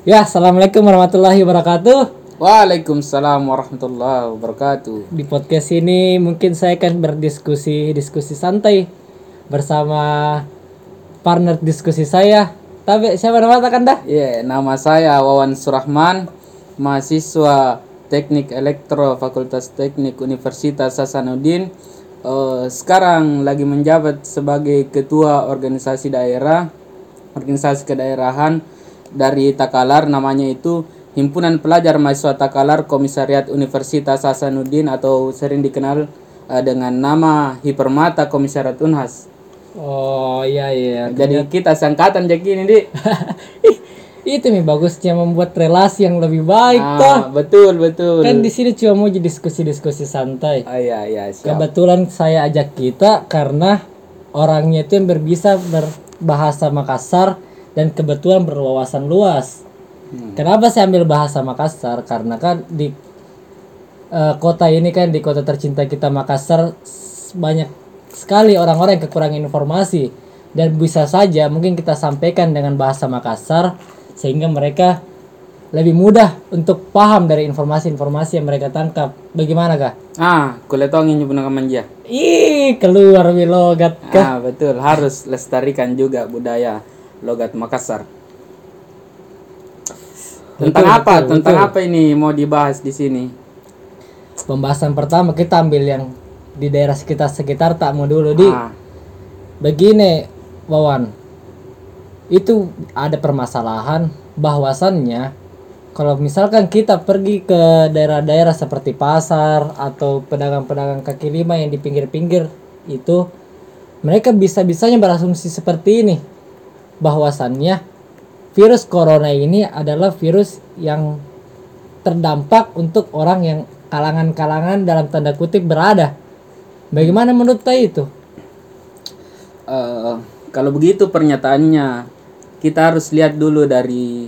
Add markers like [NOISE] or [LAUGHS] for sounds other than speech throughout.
Ya, assalamualaikum warahmatullahi wabarakatuh. Waalaikumsalam warahmatullahi wabarakatuh. Di podcast ini mungkin saya akan berdiskusi diskusi santai bersama partner diskusi saya. Tapi siapa nama kan dah? Ya, nama saya Wawan Surahman, mahasiswa Teknik Elektro Fakultas Teknik Universitas Hasanuddin. Eh, sekarang lagi menjabat sebagai ketua organisasi daerah, organisasi kedaerahan dari Takalar namanya itu Himpunan Pelajar Mahasiswa Takalar Komisariat Universitas Hasanuddin atau sering dikenal eh, dengan nama Hipermata Komisariat Unhas. Oh iya iya. Jadi kita sangkatan jadi ini, Di. [LAUGHS] Itu nih bagusnya membuat relasi yang lebih baik toh. Ah, betul, betul. Kan di sini cuma mau diskusi-diskusi santai. Ah, iya, iya, siap. Kebetulan saya ajak kita karena orangnya itu yang berbisa berbahasa Makassar dan kebetulan berwawasan luas. Hmm. Kenapa saya ambil bahasa Makassar? Karena kan di eh, kota ini kan di kota tercinta kita Makassar banyak sekali orang-orang yang kekurangan informasi dan bisa saja mungkin kita sampaikan dengan bahasa Makassar sehingga mereka lebih mudah untuk paham dari informasi-informasi yang mereka tangkap. Bagaimana kak? Ah, kuletongin nyebut nama manja. Ih, keluar wi logat kah? Ah, betul. Harus lestarikan juga budaya logat Makassar. Tentang Betul, apa? betul, Tentang betul. apa ini mau dibahas di sini? Pembahasan pertama kita ambil yang di daerah sekitar sekitar tak mau dulu di. Ah, Begini, Wawan. Itu ada permasalahan bahwasannya kalau misalkan kita pergi ke daerah-daerah seperti pasar atau pedagang-pedagang kaki lima yang di pinggir-pinggir itu mereka bisa-bisanya berasumsi seperti ini bahwasannya virus corona ini adalah virus yang terdampak untuk orang yang kalangan-kalangan dalam tanda kutip berada. Bagaimana menurut Teh itu? eh, kalau begitu pernyataannya, kita harus lihat dulu dari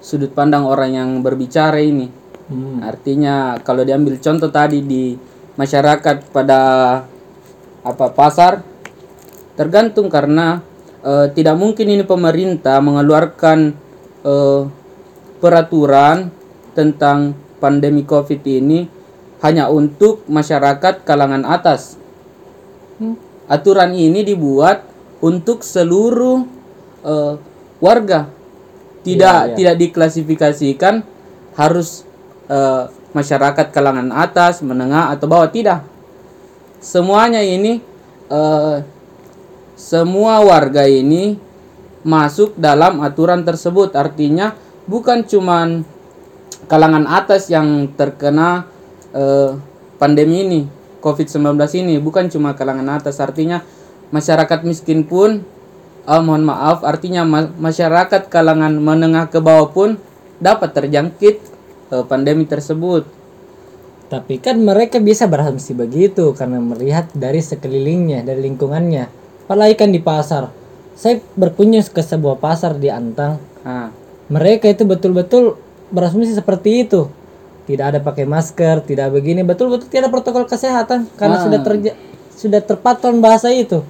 sudut pandang orang yang berbicara ini. Hmm. Artinya kalau diambil contoh tadi di masyarakat pada apa pasar tergantung karena eh, tidak mungkin ini pemerintah mengeluarkan eh, peraturan tentang pandemi Covid ini hanya untuk masyarakat kalangan atas. Hmm. Aturan ini dibuat untuk seluruh eh, warga. Tidak Iya, iya. tidak diklasifikasikan harus eh, masyarakat kalangan atas, menengah atau bawah tidak. Semuanya ini eh, semua warga ini masuk dalam aturan tersebut. Artinya bukan cuman kalangan atas yang terkena eh, pandemi ini, COVID-19 ini, bukan cuma kalangan atas. Artinya masyarakat miskin pun, ah, mohon maaf, artinya ma- masyarakat kalangan menengah ke bawah pun dapat terjangkit eh, pandemi tersebut. Tapi kan mereka bisa berasumsi begitu karena melihat dari sekelilingnya, dari lingkungannya. Apalagi kan di pasar. Saya berkunjung ke sebuah pasar di Antang. Nah, Mereka itu betul-betul berasumsi seperti itu. Tidak ada pakai masker, tidak begini, betul-betul tidak ada protokol kesehatan karena Ah. sudah terja sudah terpatron bahasa itu.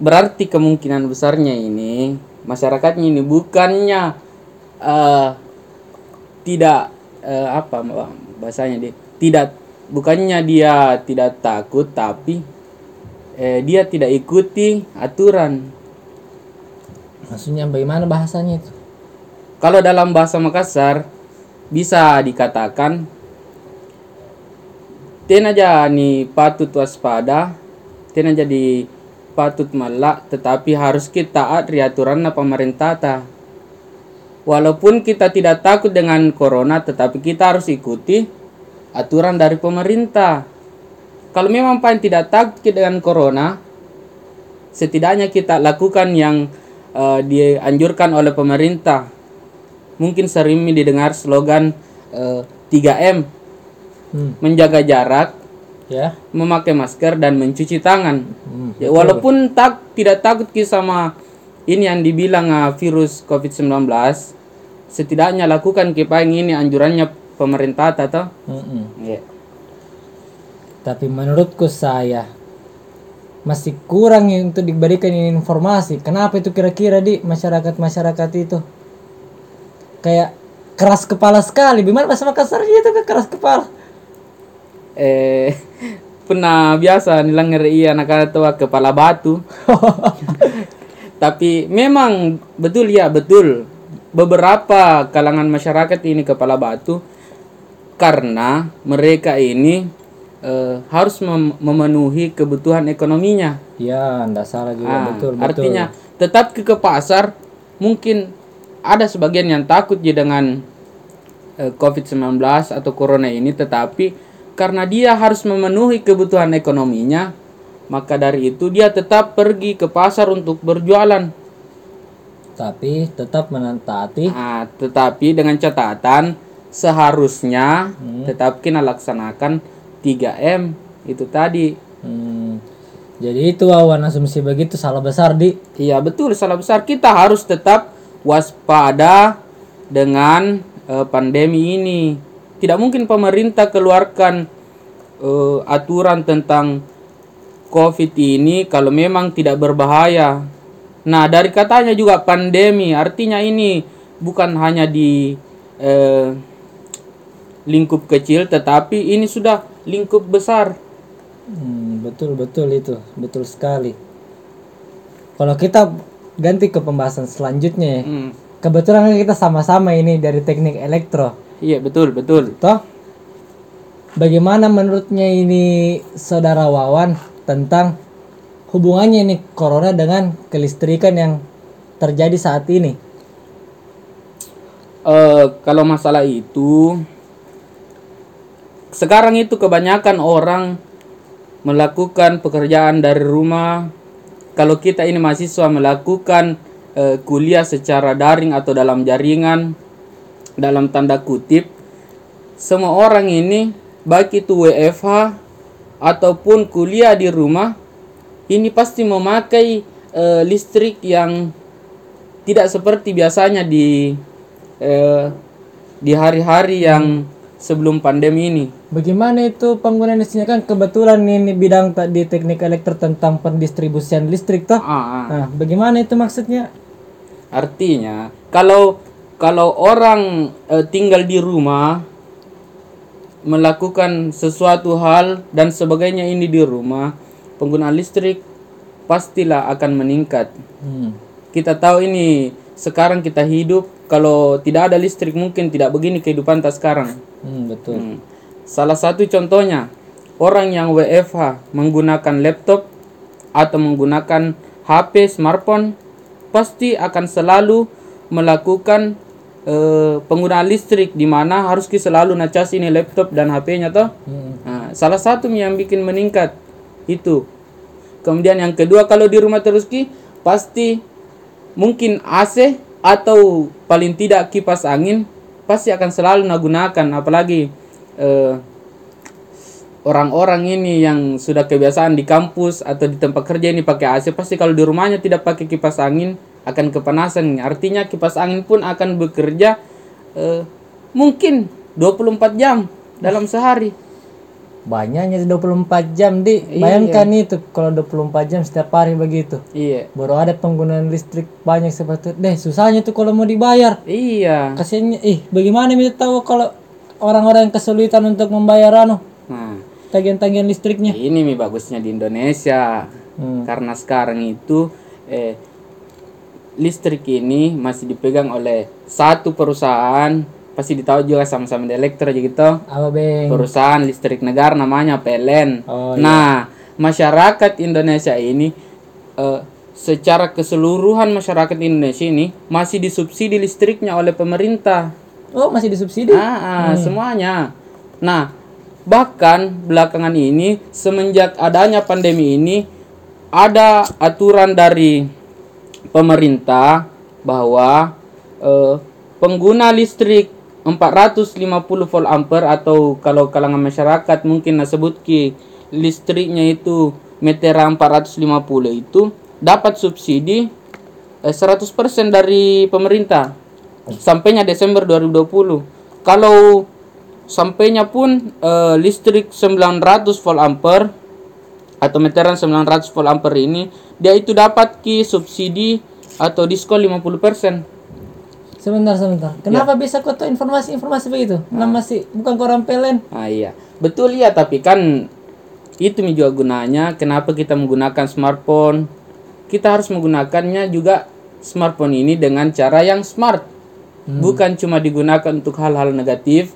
berarti kemungkinan besarnya ini masyarakatnya ini bukannya eh, tidak eh, apa bahasanya dia tidak bukannya dia tidak takut tapi eh, dia tidak ikuti aturan Maksudnya bagaimana bahasanya itu? kalau dalam bahasa Makassar bisa dikatakan ten aja nih patut waspada ten aja di patut malak tetapi harus kita taat aturan pemerintah ta. walaupun kita tidak takut dengan corona tetapi kita harus ikuti aturan dari pemerintah kalau memang paling tidak takut dengan corona setidaknya kita lakukan yang eh, dianjurkan oleh pemerintah mungkin sering didengar slogan eh, 3M Hmm. menjaga jarak Ya. memakai masker dan mencuci tangan Hmm. ya, walaupun tak tidak takut ki sama ini yang dibilang ah, virus COVID-19 setidaknya lakukan kipa yang ini anjurannya pemerintah atau Mm-mm. ya. Tapi menurutku saya masih kurang yang untuk diberikan informasi. Kenapa itu kira-kira di masyarakat-masyarakat itu? kayak keras kepala sekali. Bagaimana bahasa Makassarnya itu kan keras kepala? eh pernah biasa nilang iya anak tua kepala batu [LAUGHS] tapi memang betul ya betul beberapa kalangan masyarakat ini kepala batu karena mereka ini eh, harus mem- memenuhi kebutuhan ekonominya. Ya, anda salah juga. Ah, betul betul. artinya tetap ke ke pasar mungkin ada sebagian yang takut ya dengan eh, COVID-19 atau corona ini tetapi karena dia harus memenuhi kebutuhan ekonominya maka dari itu dia tetap pergi ke pasar untuk berjualan. Tapi tetap menentaati Ah, tetapi dengan catatan seharusnya tetap kita laksanakan 3M itu tadi Hmm, jadi itu awan asumsi begitu salah besar di Iya betul salah besar kita harus tetap waspada dengan eh, pandemi ini. Tidak mungkin pemerintah keluarkan eh, aturan tentang COVID ini kalau memang tidak berbahaya. Nah dari katanya juga pandemi artinya ini bukan hanya di eh, lingkup kecil tetapi ini sudah lingkup besar. Hmm, betul betul itu betul sekali. Kalau kita ganti ke pembahasan selanjutnya ya. Hmm. Kebetulan kan kita sama-sama ini dari teknik elektro. Iya betul betul. Toh, bagaimana menurutnya ini saudara Wawan tentang hubungannya ini corona dengan kelistrikan yang terjadi saat ini? eh kalau masalah itu sekarang itu kebanyakan orang melakukan pekerjaan dari rumah. Kalau kita ini mahasiswa melakukan eh, kuliah secara daring atau dalam jaringan dalam tanda kutip semua orang ini baik itu WFH ataupun kuliah di rumah ini pasti memakai eh, listrik yang tidak seperti biasanya di eh, di hari-hari yang sebelum pandemi ini. Bagaimana itu penggunaan listriknya kan kebetulan ini bidang di teknik elektro tentang pendistribusian listrik toh. Ah, ah. Nah, bagaimana itu maksudnya? Artinya kalau kalau orang eh, tinggal di rumah melakukan sesuatu hal dan sebagainya ini di rumah, penggunaan listrik pastilah akan meningkat. Hmm. Kita tahu ini sekarang kita hidup kalau tidak ada listrik mungkin tidak begini kehidupan kita sekarang. Hmm, betul. Hmm. Salah satu contohnya orang yang WFH menggunakan laptop atau menggunakan HP smartphone pasti akan selalu melakukan eh, penggunaan listrik di mana harus kita selalu ngecas ini laptop dan HP-nya toh. Hmm. Nah, salah satu yang bikin meningkat itu. Kemudian yang kedua kalau di rumah terus ki pasti mungkin AC atau paling tidak kipas angin pasti akan selalu digunakan apalagi eh, orang-orang ini yang sudah kebiasaan di kampus atau di tempat kerja ini pakai AC pasti kalau di rumahnya tidak pakai kipas angin akan kepanasan. Artinya kipas angin pun akan bekerja eh, mungkin 24 jam dalam sehari Banyaknya 24 jam di. Iya. Bayangkan itu kalau 24 jam setiap hari begitu. iya Baru ada penggunaan listrik banyak seperti itu. Deh, susahnya tuh kalau mau dibayar. iya Kasiannya, ih, bagaimana kita tahu kalau orang-orang yang kesulitan untuk membayar anu nah tagihan-tagihan listriknya? ini mi bagusnya di Indonesia Hmm. karena sekarang itu eh, listrik ini masih dipegang oleh satu perusahaan pasti ditahu juga sama-sama di elektro aja gitu Apa beng? perusahaan listrik negara namanya PLN Oh, iya. nah masyarakat Indonesia ini eh, secara keseluruhan masyarakat Indonesia ini masih disubsidi listriknya oleh pemerintah Oh, masih disubsidi? Ah, ah, semuanya. Nah, bahkan belakangan ini semenjak adanya pandemi ini ada aturan dari pemerintah bahwa eh, pengguna listrik 450 volt ampere atau kalau kalangan masyarakat mungkin sebut ki listriknya itu meteran 450 itu dapat subsidi eh, 100% dari pemerintah sampainya Desember 2020. Kalau sampainya pun eh, listrik 900 volt ampere atau meteran 900 volt ampere ini dia itu dapat ki subsidi atau diskon 50%. Sebentar, sebentar. Kenapa bisa kau tahu informasi-informasi begitu? Nama sih bukan koran pelen. Ah iya, betul ya. Tapi kan itu juga gunanya. Kenapa kita menggunakan smartphone? Kita harus menggunakannya juga smartphone ini dengan cara yang smart. Bukan cuma digunakan untuk hal-hal negatif,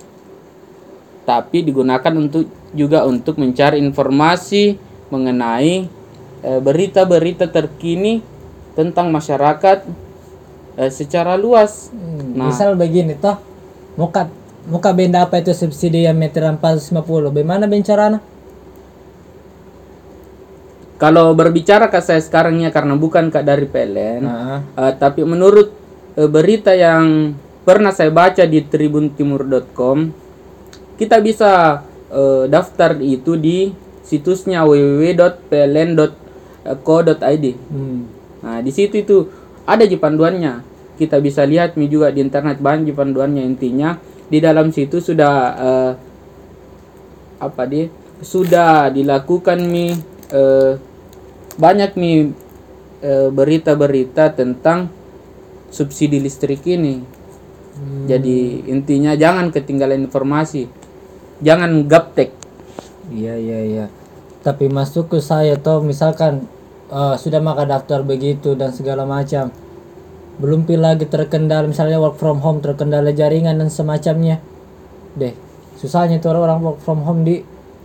tapi digunakan untuk juga untuk mencari informasi mengenai eh, berita-berita terkini tentang masyarakat eh, secara luas. Hmm, Nah. Misal begini toh, muka muka benda apa itu subsidi yang meteran 450? Bagaimana bencarana? Kalau berbicara ke saya sekarang ya karena bukan kak dari PLN, Nah, eh, tapi menurut eh, berita yang pernah saya baca di tribuntimur.com, kita bisa eh, daftar itu di situsnya www.pln.co.id. hmm. Nah, di situ itu ada ji panduannya. Kita bisa lihat mi juga di internet banyak ji panduannya intinya di dalam situ sudah eh, apa dia sudah dilakukan mi eh, banyak mi eh, berita-berita tentang subsidi listrik ini. Jadi intinya jangan ketinggalan informasi. Jangan gaptek. Iya iya iya. Tapi masuk ke saya toh misalkan eh, sudah maka daftar begitu dan segala macam. Belum pi lagi terkendala misalnya work from home terkendala jaringan dan semacamnya. Deh, susahnya tuh orang work from home di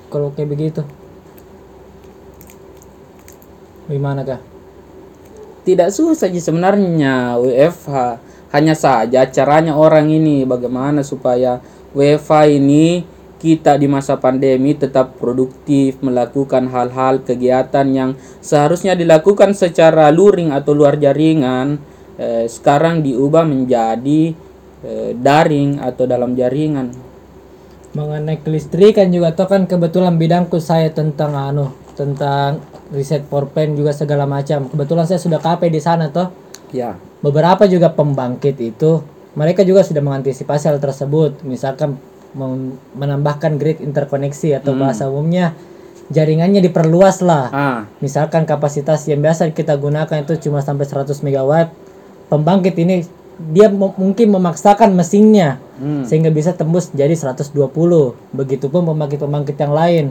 kalau kayak begitu. Gimana kah? Tidak susah sih sebenarnya WFH. Hanya saja caranya orang ini bagaimana supaya WFH ini kita di masa pandemi tetap produktif melakukan hal-hal kegiatan yang seharusnya dilakukan secara luring atau luar jaringan eh, sekarang diubah menjadi eh, daring atau dalam jaringan. Mengenai kelistrikan juga toh kan kebetulan bidangku saya tentang anu tentang riset porpen juga segala macam. Kebetulan saya sudah KP di sana toh. Ya. beberapa juga pembangkit itu mereka juga sudah mengantisipasi hal tersebut misalkan menambahkan grid interkoneksi atau bahasa umumnya jaringannya diperluas lah Ah, misalkan kapasitas yang biasa kita gunakan itu cuma sampai 100 megawatt pembangkit ini dia mu- mungkin memaksakan mesinnya hmm. sehingga bisa tembus jadi 120 begitupun pembangkit-pembangkit yang lain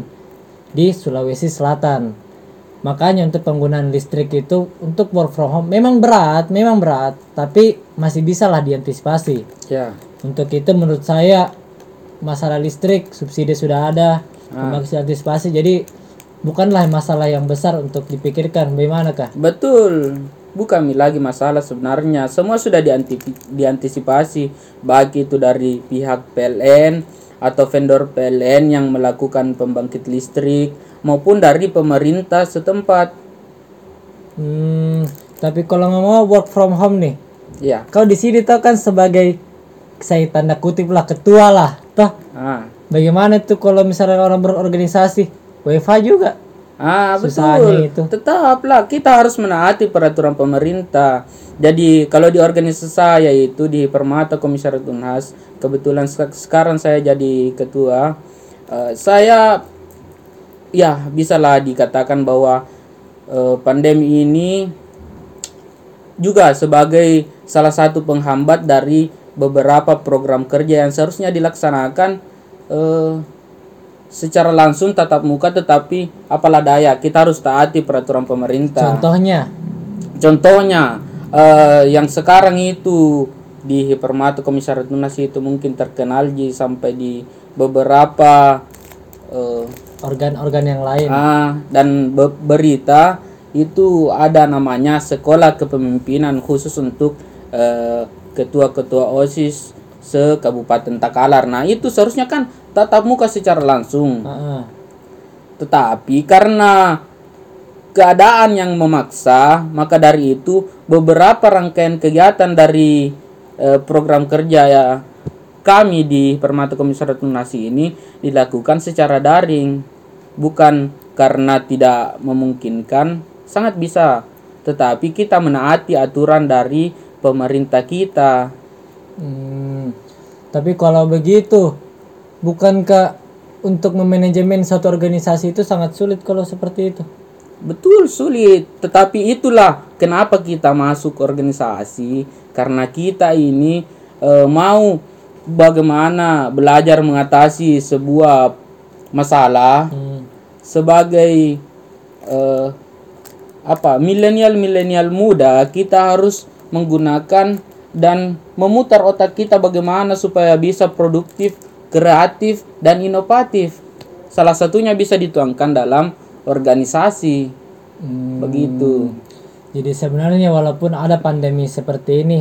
di Sulawesi Selatan. Makanya untuk penggunaan listrik itu untuk work from home memang berat memang berat tapi masih bisa lah diantisipasi. Ya. untuk itu menurut saya masalah listrik subsidi sudah ada pembangkit sudah antisipasi jadi bukanlah masalah yang besar untuk dipikirkan bagaimana kah Betul. Bukan lagi masalah sebenarnya. Semua sudah dianti- diantisipasi baik itu dari pihak PLN atau vendor PLN yang melakukan pembangkit listrik maupun dari pemerintah setempat. hmm, tapi kalau ngomong work from home nih Ya. kau di sini tuh kan sebagai saya tanda kutip lah ketua lah toh Ah. bagaimana tuh kalau misalnya orang berorganisasi WFH juga Ah, Susahnya betul. itu. Tetaplah kita harus menaati peraturan pemerintah. Jadi kalau di organisasi saya itu di Permata Komisariat Unhas, kebetulan sek- sekarang saya jadi ketua. eh, saya ya bisalah dikatakan bahwa eh, pandemi ini juga sebagai salah satu penghambat dari beberapa program kerja yang seharusnya dilaksanakan eh, secara langsung tatap muka tetapi apalah daya kita harus taati peraturan pemerintah. contohnya Contohnya eh, yang sekarang itu di Permata Komisariat Tunas itu mungkin terkenal di sampai di beberapa eh, organ-organ yang lain ah, dan be- berita itu ada namanya sekolah kepemimpinan khusus untuk eh, ketua-ketua OSIS se Kabupaten Takalar. Nah, itu seharusnya kan tatap muka secara langsung. Heeh. Tetapi karena keadaan yang memaksa, maka dari itu beberapa rangkaian kegiatan dari eh, program kerja ya kami di Permata Komisariat Lunasi ini dilakukan secara daring, bukan karena tidak memungkinkan, sangat bisa. Tetapi kita menaati aturan dari pemerintah kita. Hmm, tapi kalau begitu, bukankah untuk memanajemen satu organisasi itu sangat sulit kalau seperti itu? Betul sulit, tetapi itulah kenapa kita masuk organisasi karena kita ini eh, mau bagaimana belajar mengatasi sebuah masalah Hmm. sebagai eh, apa milenial milenial muda kita harus menggunakan dan memutar otak kita bagaimana supaya bisa produktif kreatif dan inovatif salah satunya bisa dituangkan dalam organisasi Hmm. begitu Jadi sebenarnya walaupun ada pandemi seperti ini,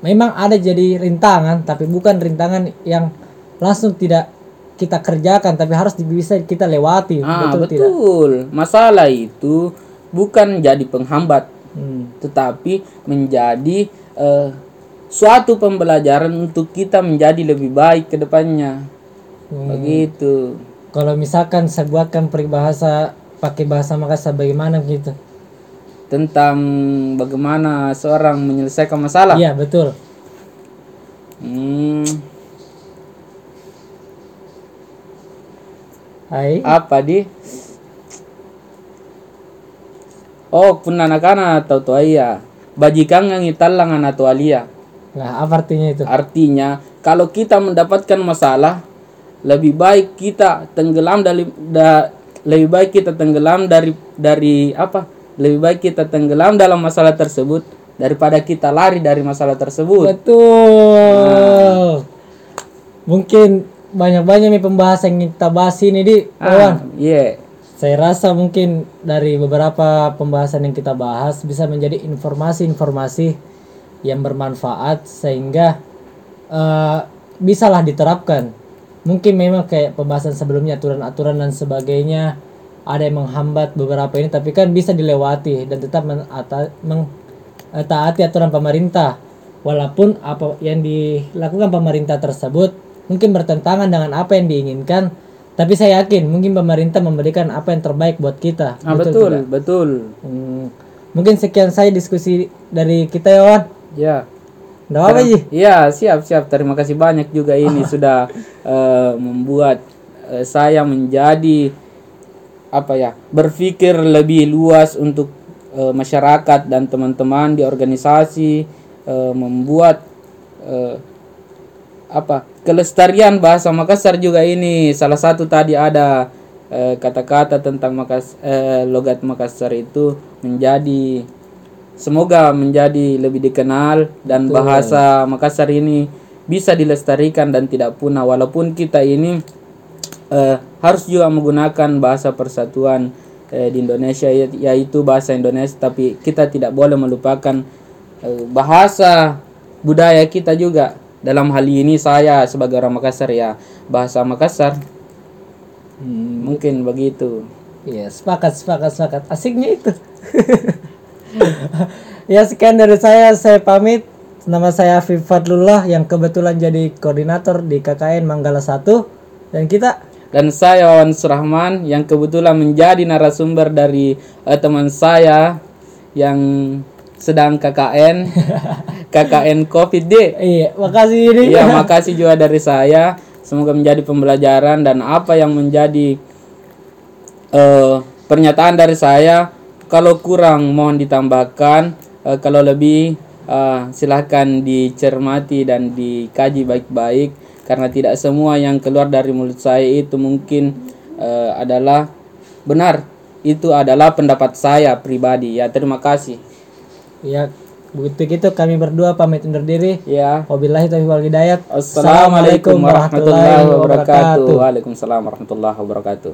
memang ada jadi rintangan, tapi bukan rintangan yang langsung tidak kita kerjakan, tapi harus bisa kita lewati. ah betul, tidak? betul masalah itu bukan jadi penghambat Hmm. tetapi menjadi eh, suatu pembelajaran untuk kita menjadi lebih baik ke depannya Hmm. begitu Kalau misalkan saya buatkan peribahasa pakai bahasa Makassar bagaimana gitu? tentang bagaimana seorang menyelesaikan masalah. Iya betul. Hmm, Hai. apa di? Oh, punanakana atau tuaya. Bajikan yang italangan atau alia. Nah apa artinya itu? Artinya, kalau kita mendapatkan masalah, lebih baik kita tenggelam dari da- lebih baik kita tenggelam dari dari apa? Lebih baik kita tenggelam dalam masalah tersebut daripada kita lari dari masalah tersebut. Betul. Mungkin banyak-banyak nih pembahasan yang kita bahas ini di kawan. Ah, iya. Saya rasa mungkin dari beberapa pembahasan yang kita bahas bisa menjadi informasi-informasi yang bermanfaat sehingga eh, bisalah diterapkan. Mungkin memang kayak pembahasan sebelumnya aturan-aturan dan sebagainya ada yang menghambat beberapa ini tapi kan bisa dilewati dan tetap menata- meng- eh, taati aturan pemerintah. Walaupun apa yang dilakukan pemerintah tersebut mungkin bertentangan dengan apa yang diinginkan, tapi saya yakin mungkin pemerintah memberikan apa yang terbaik buat kita. Ah, betul, tidak? betul. Hmm, mungkin sekian saya diskusi dari kita ya Wan. Ya. Nggak apa sih? Iya, siap, siap. Terima kasih banyak juga ini [LAUGHS] sudah eh, membuat eh, saya menjadi apa ya, berpikir lebih luas untuk eh, masyarakat dan teman-teman di organisasi eh, membuat eh, apa? Kelestarian bahasa Makassar juga ini. Salah satu tadi ada eh, kata-kata tentang Makas eh, logat Makassar itu menjadi Semoga menjadi lebih dikenal dan bahasa Makassar ini bisa dilestarikan dan tidak punah. Walaupun kita ini eh, harus juga menggunakan bahasa persatuan eh, di Indonesia ya- yaitu bahasa Indonesia. Tapi kita tidak boleh melupakan eh, bahasa budaya kita juga dalam hal ini saya sebagai orang Makassar ya. Bahasa Makassar. Hmm, mungkin begitu. Iya, sepakat, sepakat, sepakat. Asiknya itu. [LAUGHS] ya sekian dari saya, saya pamit. Nama saya Afif Fadlullah yang kebetulan jadi koordinator di KKN Manggala 1 dan kita? Dan saya Wawan Surahman yang kebetulan menjadi narasumber dari eh, teman saya yang sedang KKN [LAUGHS] KKN Covid D. iya, makasih ini. Ya, [LAUGHS] makasih juga dari saya. Semoga menjadi pembelajaran dan apa yang menjadi eh, pernyataan dari saya. Kalau kurang mohon ditambahkan, eh, kalau lebih eh, silahkan dicermati dan dikaji baik-baik karena tidak semua yang keluar dari mulut saya itu mungkin eh, adalah benar. Itu adalah pendapat saya pribadi. Ya, terima kasih. Ya, begitu gitu kami berdua pamit undur diri. Ya. Wabillahi taufiq wal hidayat. Assalamualaikum warahmatullahi wabarakatuh. Waalaikumsalam warahmatullahi wabarakatuh.